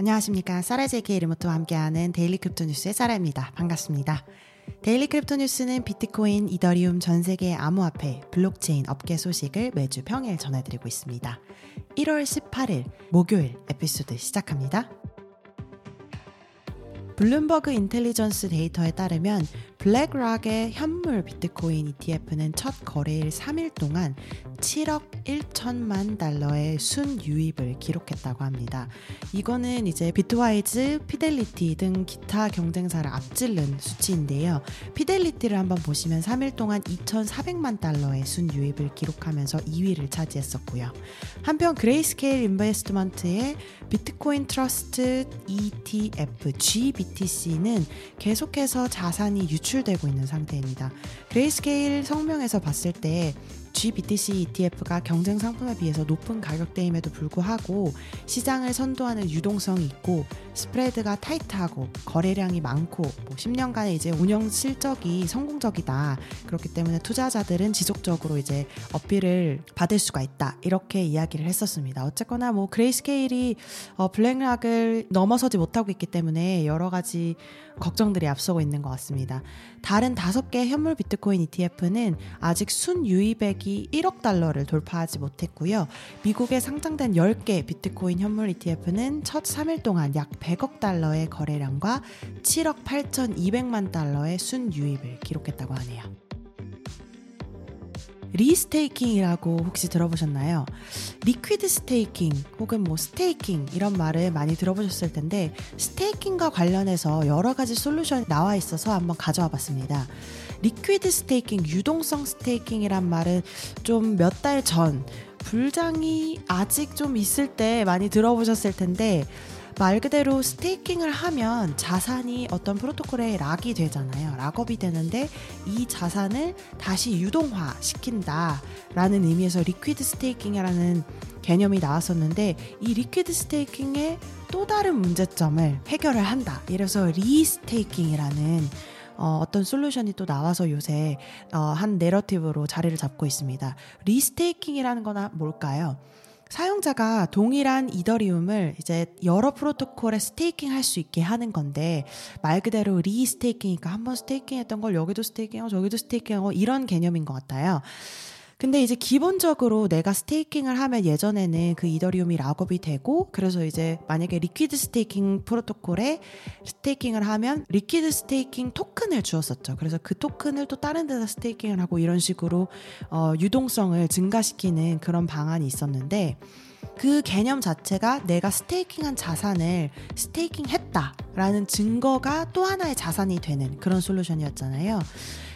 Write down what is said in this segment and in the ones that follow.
안녕하십니까. 사라제이케 리모트와 함께하는 Daily Crypto News의 사라입니다. 반갑습니다. Daily Crypto News는 비트코인, 이더리움 전 세계 암호화폐, 블록체인 업계 소식을 매주 평일 전해드리고 있습니다. 1월 18일 목요일 에피소드 시작합니다. 블룸버그 인텔리전스 데이터에 따르면 블랙락의 현물 비트코인 ETF는 첫 거래일 3일 동안 7억 1천만 달러의 순유입을 기록했다고 합니다. 이거는 이제 비트와이즈, 피델리티 등 기타 경쟁사를 앞질른 수치인데요. 피델리티를 한번 보시면 3일 동안 2,400만 달러의 순유입을 기록하면서 2위를 차지했었고요. 한편 그레이스케일 인베스트먼트의 비트코인 트러스트 ETF GBTC는 계속해서 자산이 유출 되고 있는 상태입니다. 그레이스케일 성명에서 봤을 때 GBTC ETF가 경쟁 상품에 비해서 높은 가격대임에도 불구하고 시장을 선도하는 유동성이 있고 스프레드가 타이트하고 거래량이 많고 뭐 10년간의 이제 운영 실적이 성공적이다. 그렇기 때문에 투자자들은 지속적으로 이제 어필을 받을 수가 있다. 이렇게 이야기를 했었습니다. 어쨌거나 뭐 그레이스케일이 어 블랙락을 넘어서지 못하고 있기 때문에 여러 가지 걱정들이 앞서고 있는 것 같습니다. 다른 다섯 개 현물 비트코인 ETF는 아직 순 유입액이 1억 달러를 돌파하지 못했고요. 미국에 상장된 10개 비트코인 현물 ETF는 첫 3일 동안 약 100억 달러의 거래량과 7억 8,200만 달러의 순유입을 기록했다고 하네요. restaking이라고 혹시 들어보셨나요? liquid staking 혹은 뭐 staking 이런 말을 많이 들어보셨을 텐데 staking과 관련해서 여러 가지 솔루션이 나와 있어서 한번 가져와 봤습니다. liquid staking, 유동성 staking이란 말은 좀 몇 달 전 불장이 아직 좀 있을 때 많이 들어보셨을 텐데 말 그대로 staking을 하면 자산이 어떤 프로토콜에 lock이 되잖아요. lock-up이 되는데 이 자산을 다시 유동화 시킨다라는 의미에서 liquid staking이라는 개념이 나왔었는데 이 liquid staking의 또 다른 문제점을 해결을 한다. 이래서 restaking이라는 어, 어떤 솔루션이 또 나와서 요새 어, 한 narrative로 자리를 잡고 있습니다. restaking이라는 거나 뭘까요? 사용자가 동일한 이더리움을 이제 여러 프로토콜에 staking 할 수 있게 하는 건데 말 그대로 restaking이니까 한번 staking 했던 걸 여기도 staking하고 저기도 staking하고 이런 개념인 것 같아요. 근데 이제 기본적으로 내가 staking을 하면 예전에는 그 이더리움이 lock-up이 되고 그래서 이제 만약에 liquid staking 프로토콜에 staking을 하면 liquid staking 토큰을 주었었죠. 그래서 그 토큰을 또 다른 데다 staking을 하고 이런 식으로 어, 유동성을 증가시키는 그런 방안이 있었는데 그 개념 자체가 내가 staking한 자산을 staking 했다라는 증거가 또 하나의 자산이 되는 그런 솔루션이었잖아요.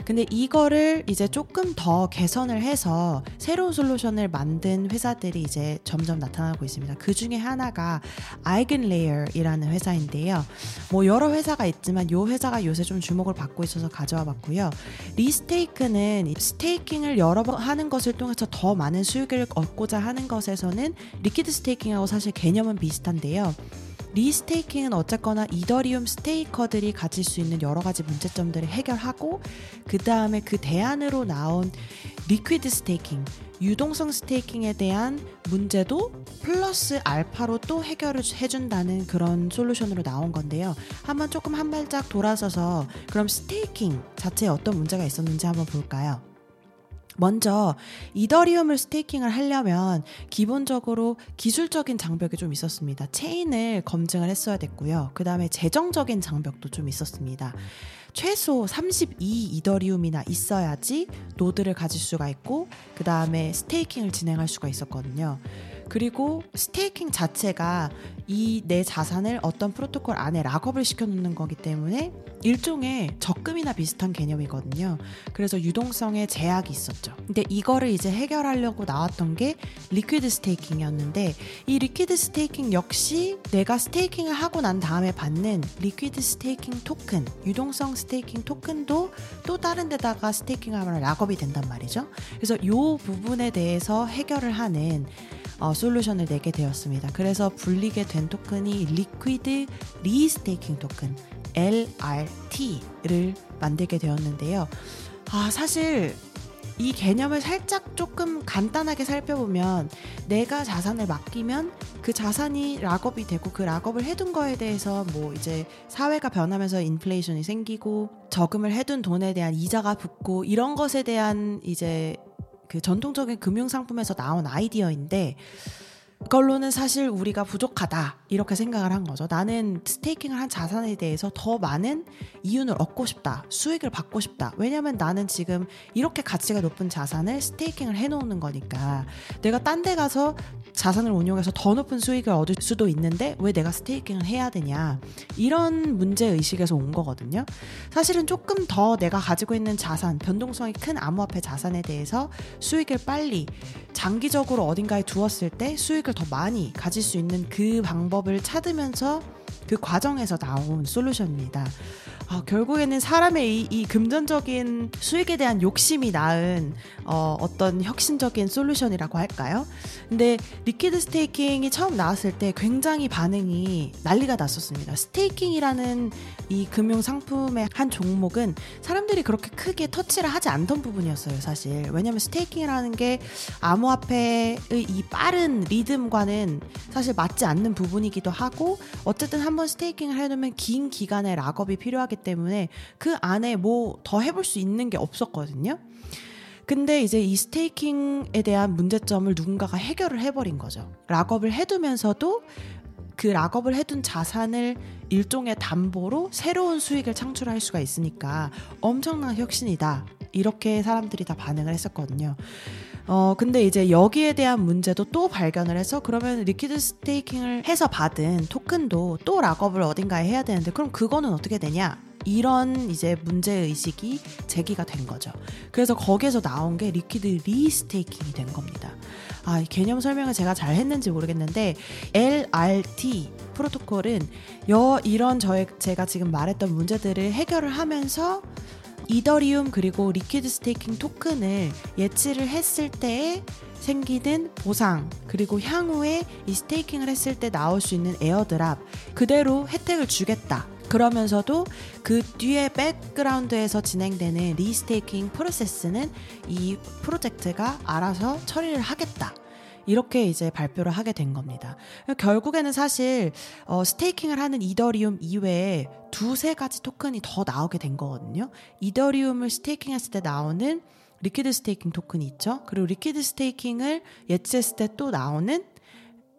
근데 이거를 이제 조금 더 개선을 해서 새로운 솔루션을 만든 회사들이 이제 점점 나타나고 있습니다. 그 중에 하나가 EigenLayer이라는 회사인데요. 뭐 여러 회사가 있지만 이 회사가 요새 좀 주목을 받고 있어서 가져와 봤고요. restake는 staking을 여러 번 하는 것을 통해서 더 많은 수익을 얻고자 하는 것에서는 liquid staking하고 사실 개념은 비슷한데요. restaking은 어쨌거나 이더리움 staker들이 가질 수 있는 여러 가지 문제점들을 해결하고 그 다음에 그 대안으로 나온 liquid staking, 유동성 staking에 대한 문제도 플러스 알파로 또 해결을 해준다는 그런 솔루션으로 나온 건데요. 한번 조금 한 발짝 돌아서서 그럼 staking 자체에 어떤 문제가 있었는지 한번 볼까요? 먼저 이더리움을 staking을 하려면 기본적으로 기술적인 장벽이 좀 있었습니다. 체인을 검증을 했어야 됐고요. 그 다음에 재정적인 장벽도 좀 있었습니다. 최소 32 이더리움이나 있어야지 노드를 가질 수가 있고 그 다음에 staking을 진행할 수가 있었거든요. 그리고 staking 자체가 이 내 자산을 어떤 프로토콜 안에 lock-up을 시켜놓는 거기 때문에 일종의 적금이나 비슷한 개념이거든요. 그래서 유동성에 제약이 있었죠. 근데 이거를 이제 해결하려고 나왔던 게 liquid staking이었는데 이 liquid staking 역시 내가 staking을 하고 난 다음에 받는 liquid staking 토큰, 유동성 staking 토큰도 또 다른 데다가 staking하면 lock-up이 된단 말이죠. 그래서 이 부분에 대해서 해결을 하는 어, 솔루션을 내게 되었습니다. 그래서 불리게 된 토큰이 liquid restaking 토큰 LRT를 만들게 되었는데요. 아, 사실 이 개념을 살짝 조금 간단하게 살펴보면 내가 자산을 맡기면 그 자산이 lock-up이 되고 그 lock-up을 해둔 거에 대해서 뭐 이제 사회가 변하면서 인플레이션이 생기고 저금을 해둔 돈에 대한 이자가 붙고 이런 것에 대한 이제 그 전통적인 금융 상품에서 나온 아이디어인데 그걸로는 사실 우리가 부족하다 이렇게 생각을 한 거죠. 나는 스테이킹을 한 자산에 대해서 더 많은 이윤을 얻고 싶다, 수익을 받고 싶다. 왜냐하면 나는 지금 이렇게 가치가 높은 자산을 스테이킹을 해놓는 거니까 내가 딴 데 가서 자산을 운용해서 더 높은 수익을 얻을 수도 있는데 왜 내가 스테이킹을 해야 되냐 이런 문제 의식에서 온 거거든요. 사실은 조금 더 내가 가지고 있는 자산, 변동성이 큰 암호화폐 자산에 대해서 수익을 빨리 장기적으로 어딘가에 두었을 때 수익 을 더 많이 가질 수 있는 그 방법을 찾으면서 그 과정에서 나온 솔루션입니다. 아, 결국에는 사람의 이, 이, 금전적인 수익에 대한 욕심이 낳은 어, 어떤 혁신적인 솔루션이라고 할까요? 근데 liquid staking이 처음 나왔을 때 굉장히 반응이 난리가 났었습니다. staking이라는 이 금융 상품의 한 종목은 사람들이 그렇게 크게 터치를 하지 않던 부분이었어요, 사실. 왜냐면 staking이라는 게 암호화폐의 이 빠른 리듬과는 사실 맞지 않는 부분이기도 하고 어쨌든 한번 staking을 해놓으면 긴 기간의 lockup이 필요하기 때문에 그 안에 뭐 더 해볼 수 있는 게 없었거든요. 근데 이제 이 staking에 대한 문제점을 누군가가 해결을 해버린 거죠. lockup을 해두면서도 그 lockup을 해둔 자산을 일종의 담보로 새로운 수익을 창출할 수가 있으니까 엄청난 혁신이다. 이렇게 사람들이 다 반응을 했었거든요. 어, 근데 이제 여기에 대한 문제도 또 발견을 해서 그러면 liquid staking을 해서 받은 토큰도 또 lockup을 어딘가에 해야 되는데 그럼 그거는 어떻게 되냐? 이런 이제 문제 의식이 제기가 된 거죠. 그래서 거기에서 나온 게 liquid restaking이 된 겁니다. 아, 이 개념 설명을 제가 잘 했는지 모르겠는데 LRT 프로토콜은 여 이런 저의 제가 지금 말했던 문제들을 해결을 하면서 이더리움 그리고 liquid staking 토큰을 예치를 했을 때에 생기는 보상 그리고 향후에 이 staking을 했을 때 나올 수 있는 airdrop 그대로 혜택을 주겠다. 그러면서도 그 뒤에 백그라운드에서 진행되는 restaking 프로세스는 이 프로젝트가 알아서 처리를 하겠다. 이렇게 이제 발표를 하게 된 겁니다. 결국에는 사실 어, staking을 하는 이더리움 이외에 두세 가지 토큰이 더 나오게 된 거거든요. 이더리움을 staking했을 때 나오는 liquid staking 토큰이 있죠. 그리고 liquid staking을 예치했을 때 또 나오는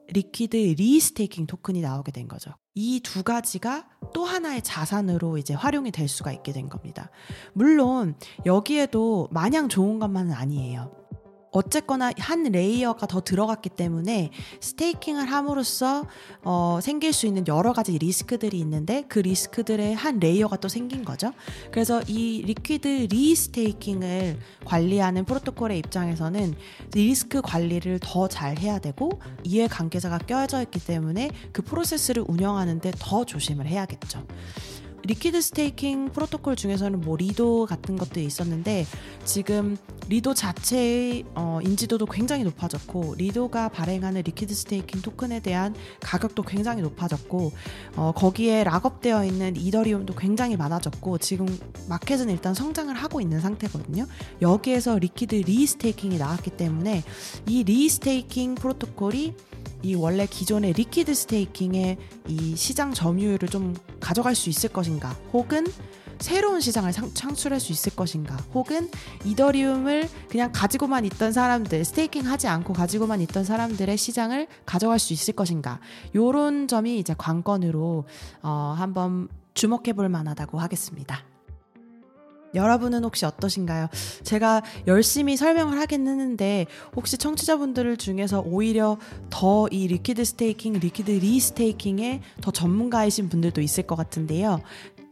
liquid restaking 토큰이 나오게 된 거죠. 이 두 가지가 또 하나의 자산으로 이제 활용이 될 수가 있게 된 겁니다. 물론 여기에도 마냥 좋은 것만은 아니에요. 어쨌거나 한 layer가 더 들어갔기 때문에 staking을 함으로써 어, 생길 수 있는 여러 가지 리스크들이 있는데 그 리스크들의 한 layer가 또 생긴 거죠. 그래서 이 liquid restaking을 관리하는 프로토콜의 입장에서는 리스크 관리를 더 잘 해야 되고 이해 관계자가 껴져 있기 때문에 그 프로세스를 운영하는데 더 조심을 해야겠죠. liquid staking 프로토콜 중에서는 뭐 리도 같은 것도 있었는데 지금 리도 자체의 어, 인지도도 굉장히 높아졌고 리도가 발행하는 liquid staking 토큰에 대한 가격도 굉장히 높아졌고 어, 거기에 lockup되어 있는 이더리움도 굉장히 많아졌고 지금 마켓은 일단 성장을 하고 있는 상태거든요. 여기에서 liquid restaking이 나왔기 때문에 이 restaking 프로토콜이 이 원래 기존의 liquid staking의 이 시장 점유율을 좀 가져갈 수 있을 것인가? 혹은 새로운 시장을 창출할 수 있을 것인가? 혹은 이더리움을 그냥 가지고만 있던 사람들 스테이킹 하지 않고 가지고만 있던 사람들의 시장을 가져갈 수 있을 것인가? 요런 점이 이제 관건으로 어, 한번 주목해 볼 만하다고 하겠습니다. 여러분은 혹시 어떠신가요? 제가 열심히 설명을 하긴 했는데 혹시 청취자분들 중에서 오히려 더 이 liquid staking, liquid restaking에 더 전문가이신 분들도 있을 것 같은데요.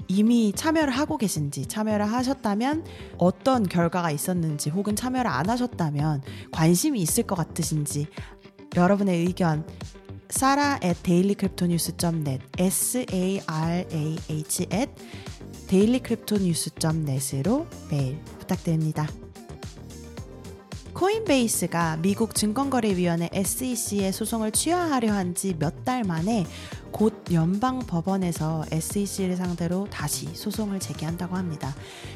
이미 참여를 하고 계신지 참여를 하셨다면 어떤 결과가 있었는지 혹은 참여를 안 하셨다면 관심이 있을 것 같으신지 여러분의 의견 sarah at dailycryptonews.net s-a-r-a-h at dailycryptonews.net으로 메일 부탁드립니다. 코인베이스가 미국 증권거래위원회 SEC의 소송을 취하하려 한 지 몇 달 만에 곧 연방 법원에서 SEC를 상대로 다시 소송을 제기한다고 합니다.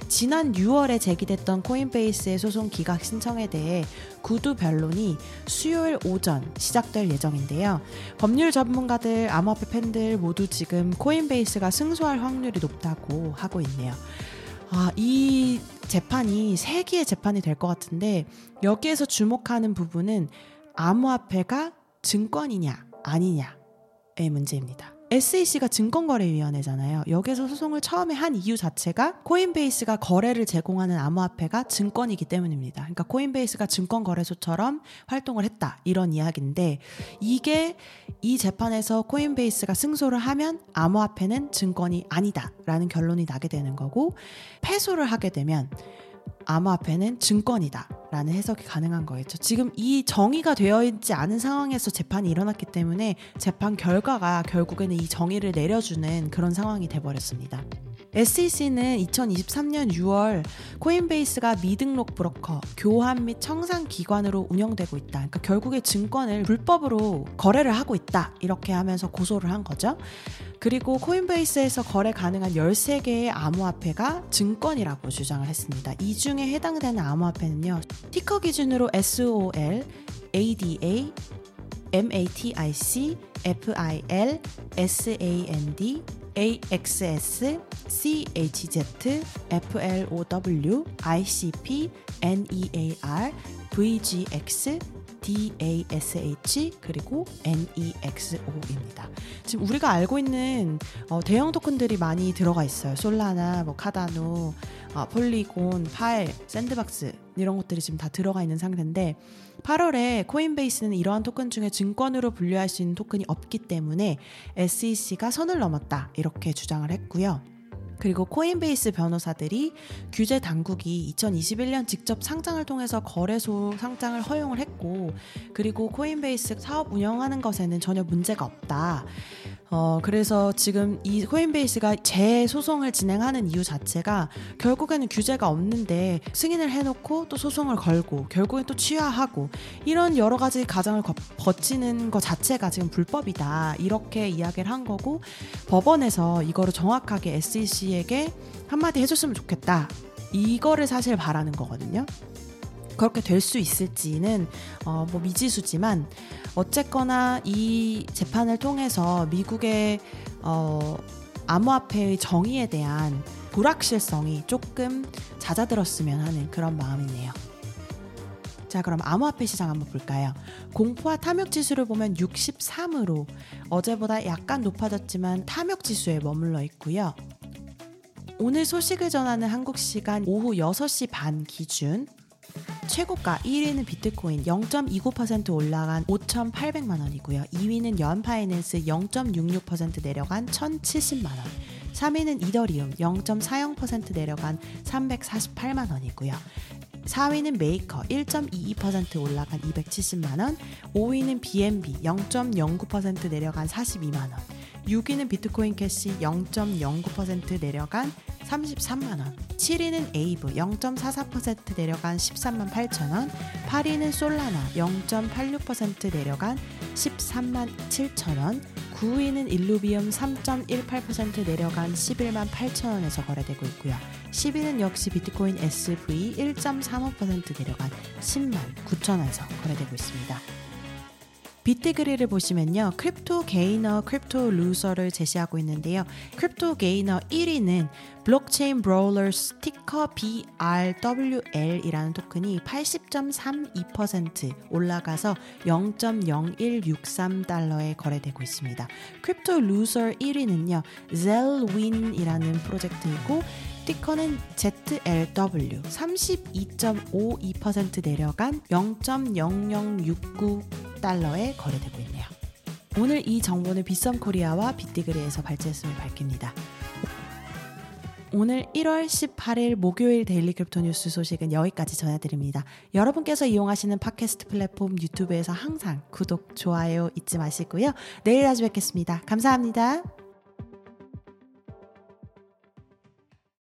지난 6월에 제기됐던 코인베이스의 소송 기각 신청에 대해 구두 변론이 수요일 오전 시작될 예정인데요. 법률 전문가들, 암호화폐 팬들 모두 지금 코인베이스가 승소할 확률이 높다고 하고 있네요. 아, 이 재판이 세기의 재판이 될 것 같은데 여기에서 주목하는 부분은 암호화폐가 증권이냐 아니냐의 문제입니다. SEC가 증권거래위원회잖아요. 여기서 소송을 처음에 한 이유 자체가 코인베이스가 거래를 제공하는 암호화폐가 증권이기 때문입니다. 그러니까 코인베이스가 증권거래소처럼 활동을 했다. 이런 이야기인데 이게 이 재판에서 코인베이스가 승소를 하면 암호화폐는 증권이 아니다. 라는 결론이 나게 되는 거고 패소를 하게 되면 암호화폐는 증권이다. 라는 해석이 가능한 거겠죠. 지금 이 정의가 되어 있지 않은 상황에서 재판이 일어났기 때문에 재판 결과가 결국에는 이 정의를 내려주는 그런 상황이 돼버렸습니다. SEC는 2023년 6월 코인베이스가 미등록 브로커, 교환 및 청산 기관으로 운영되고 있다. 그러니까 결국에 증권을 불법으로 거래를 하고 있다. 이렇게 하면서 고소를 한 거죠. 그리고 코인베이스에서 거래 가능한 13개의 암호화폐가 증권이라고 주장을 했습니다. 이 중에 해당되는 암호화폐는요. 티커 기준으로 SOL, ADA, MATIC, FIL, SAND, AXS, CHZ, FLOW, ICP, NEAR, VGX, DASH 그리고 NEXO입니다. 지금 우리가 알고 있는 어, 대형 토큰들이 많이 들어가 있어요. 솔라나, 뭐 카다노, 어, 폴리곤, 파일, 샌드박스 이런 것들이 지금 다 들어가 있는 상태인데 8월에 코인베이스는 이러한 토큰 중에 증권으로 분류할 수 있는 토큰이 없기 때문에 SEC가 선을 넘었다 이렇게 주장을 했고요. 그리고 코인베이스 변호사들이 규제 당국이 2021년 직접 상장을 통해서 거래소 상장을 허용을 했고, 그리고 코인베이스 사업 운영하는 것에는 전혀 문제가 없다. 어, 그래서 지금 이 코인베이스가 재소송을 진행하는 이유 자체가 결국에는 규제가 없는데 승인을 해놓고 또 소송을 걸고 결국엔 또 취하하고 이런 여러 가지 과정을 거치는 것 자체가 지금 불법이다. 이렇게 이야기를 한 거고 법원에서 이거를 정확하게 SEC에게 한마디 해줬으면 좋겠다. 이거를 사실 바라는 거거든요. 그렇게 될 수 있을지는 어, 뭐 미지수지만 어쨌거나 이 재판을 통해서 미국의 어, 암호화폐의 정의에 대한 불확실성이 조금 잦아들었으면 하는 그런 마음이네요. 자, 그럼 암호화폐 시장 한번 볼까요? 공포와 탐욕 지수를 보면 63으로 어제보다 약간 높아졌지만 탐욕 지수에 머물러 있고요. 오늘 소식을 전하는 한국 시간 오후 6시 반 기준 최고가 1위는 비트코인 0.29% 올라간 5,800만 원이고요. 2위는 연파이낸스 0.66% 내려간 1,070만 원. 3위는 이더리움 0.40% 내려간 348만 원이고요. 4위는 메이커 1.22% 올라간 270만 원, 5위는 BNB 0.09% 내려간 42만 원, 6위는 비트코인 캐시 0.09% 내려간 33만 원, 7위는 에이브 0.44% 내려간 13만 8천 원, 8위는 솔라나 0.86% 내려간 13만 7천 원, 9위는 일루비움 3.18% 내려간 11만 8천 원에서 거래되고 있고요. 10위는 역시 비트코인 SV 1.35% 내려간 10만 9천 원에서 거래되고 있습니다. 빗디그리를 보시면요. crypto gainer, crypto loser를 제시하고 있는데요. crypto gainer 1위는 Blockchain Brawlers ticker BRWL이라는 토큰이 80.32% 올라가서 0.0163달러에 거래되고 있습니다. crypto loser 1위는요. Zelwin이라는 프로젝트이고 스티커는 ZLW 32.52% 내려간 0.0069 달러에 거래되고 있네요. 오늘 이 정보는 비썸 코리아와 빗디그리에서 발제했음을 밝힙니다. 오늘 1월 18일 목요일 daily crypto 뉴스 소식은 여기까지 전해드립니다. 여러분께서 이용하시는 팟캐스트 플랫폼 유튜브에서 항상 구독, 좋아요 잊지 마시고요. 내일 다시 뵙겠습니다. 감사합니다.